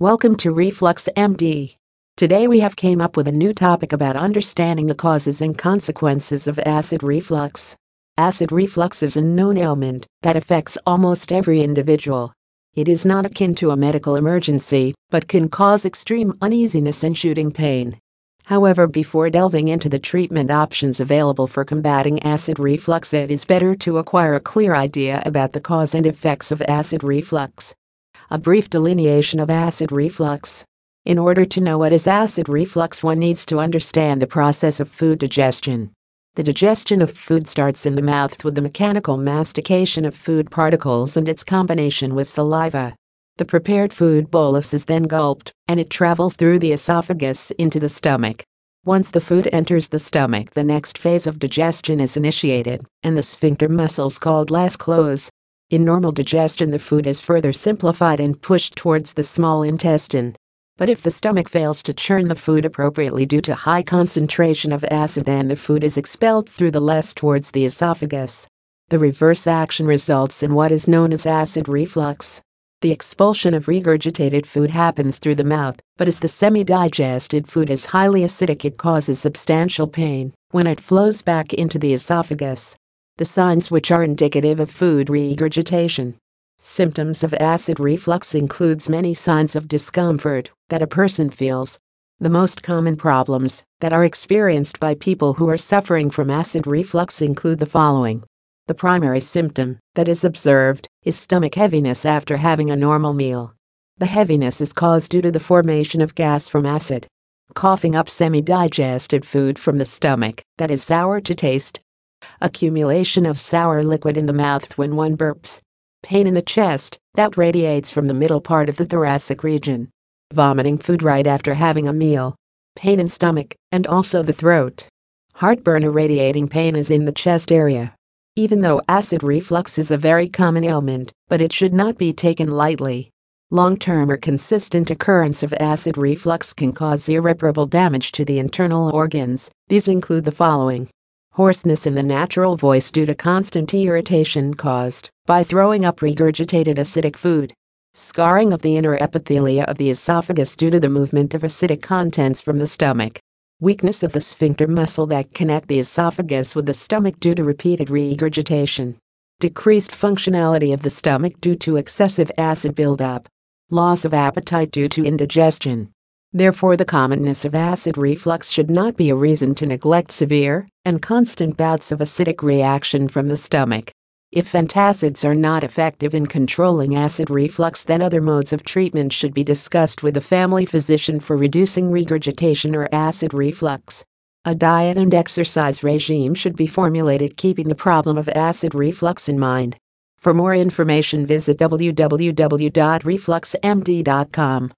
Welcome to Reflux MD. Today we have came up with a new topic about understanding the causes and consequences of acid reflux. Acid reflux is a known ailment that affects almost every individual. It is not akin to a medical emergency, but can cause extreme uneasiness and shooting pain. However, before delving into the treatment options available for combating acid reflux, it is better to acquire a clear idea about the cause and effects of acid reflux. A brief delineation of acid reflux. In order to know what is acid reflux, one needs to understand the process of food digestion. The digestion of food starts in the mouth with the mechanical mastication of food particles and its combination with saliva. The prepared food bolus is then gulped, and it travels through the esophagus into the stomach. Once the food enters the stomach, the next phase of digestion is initiated, and the sphincter muscles called LES close. In normal digestion, the food is further simplified and pushed towards the small intestine. But if the stomach fails to churn the food appropriately due to high concentration of acid, then the food is expelled through the LES towards the esophagus. The reverse action results in what is known as acid reflux. The expulsion of regurgitated food happens through the mouth, but as the semi digested food is highly acidic, it causes substantial pain when it flows back into the esophagus. The signs which are indicative of food regurgitation. Symptoms of acid reflux includes many signs of discomfort that a person feels. The most common problems that are experienced by people who are suffering from acid reflux include the following. The primary symptom that is observed is stomach heaviness after having a normal meal. The heaviness is caused due to the formation of gas from acid. Coughing up semi digested food from the stomach that is sour to taste accumulation of sour liquid in the mouth when one burps, pain in the chest that radiates from the middle part of the thoracic region, vomiting food right after having a meal, pain in stomach and also the throat. Heartburn irradiating pain is in the chest area. Even though acid reflux is a very common ailment, but it should not be taken lightly. Long term or consistent occurrence of acid reflux can cause irreparable damage to the internal organs. These include the following hoarseness in the natural voice due to constant irritation caused by throwing up regurgitated acidic food, scarring of the inner epithelia of the esophagus due to the movement of acidic contents from the stomach, weakness of the sphincter muscle that connect the esophagus with the stomach due to repeated regurgitation, decreased functionality of the stomach due to excessive acid buildup, loss of appetite due to indigestion. Therefore, the commonness of acid reflux should not be a reason to neglect severe and constant bouts of acidic reaction from the stomach. If antacids are not effective in controlling acid reflux, then other modes of treatment should be discussed with a family physician for reducing regurgitation or acid reflux. A diet and exercise regime should be formulated keeping the problem of acid reflux in mind. For more information, visit www.refluxmd.com.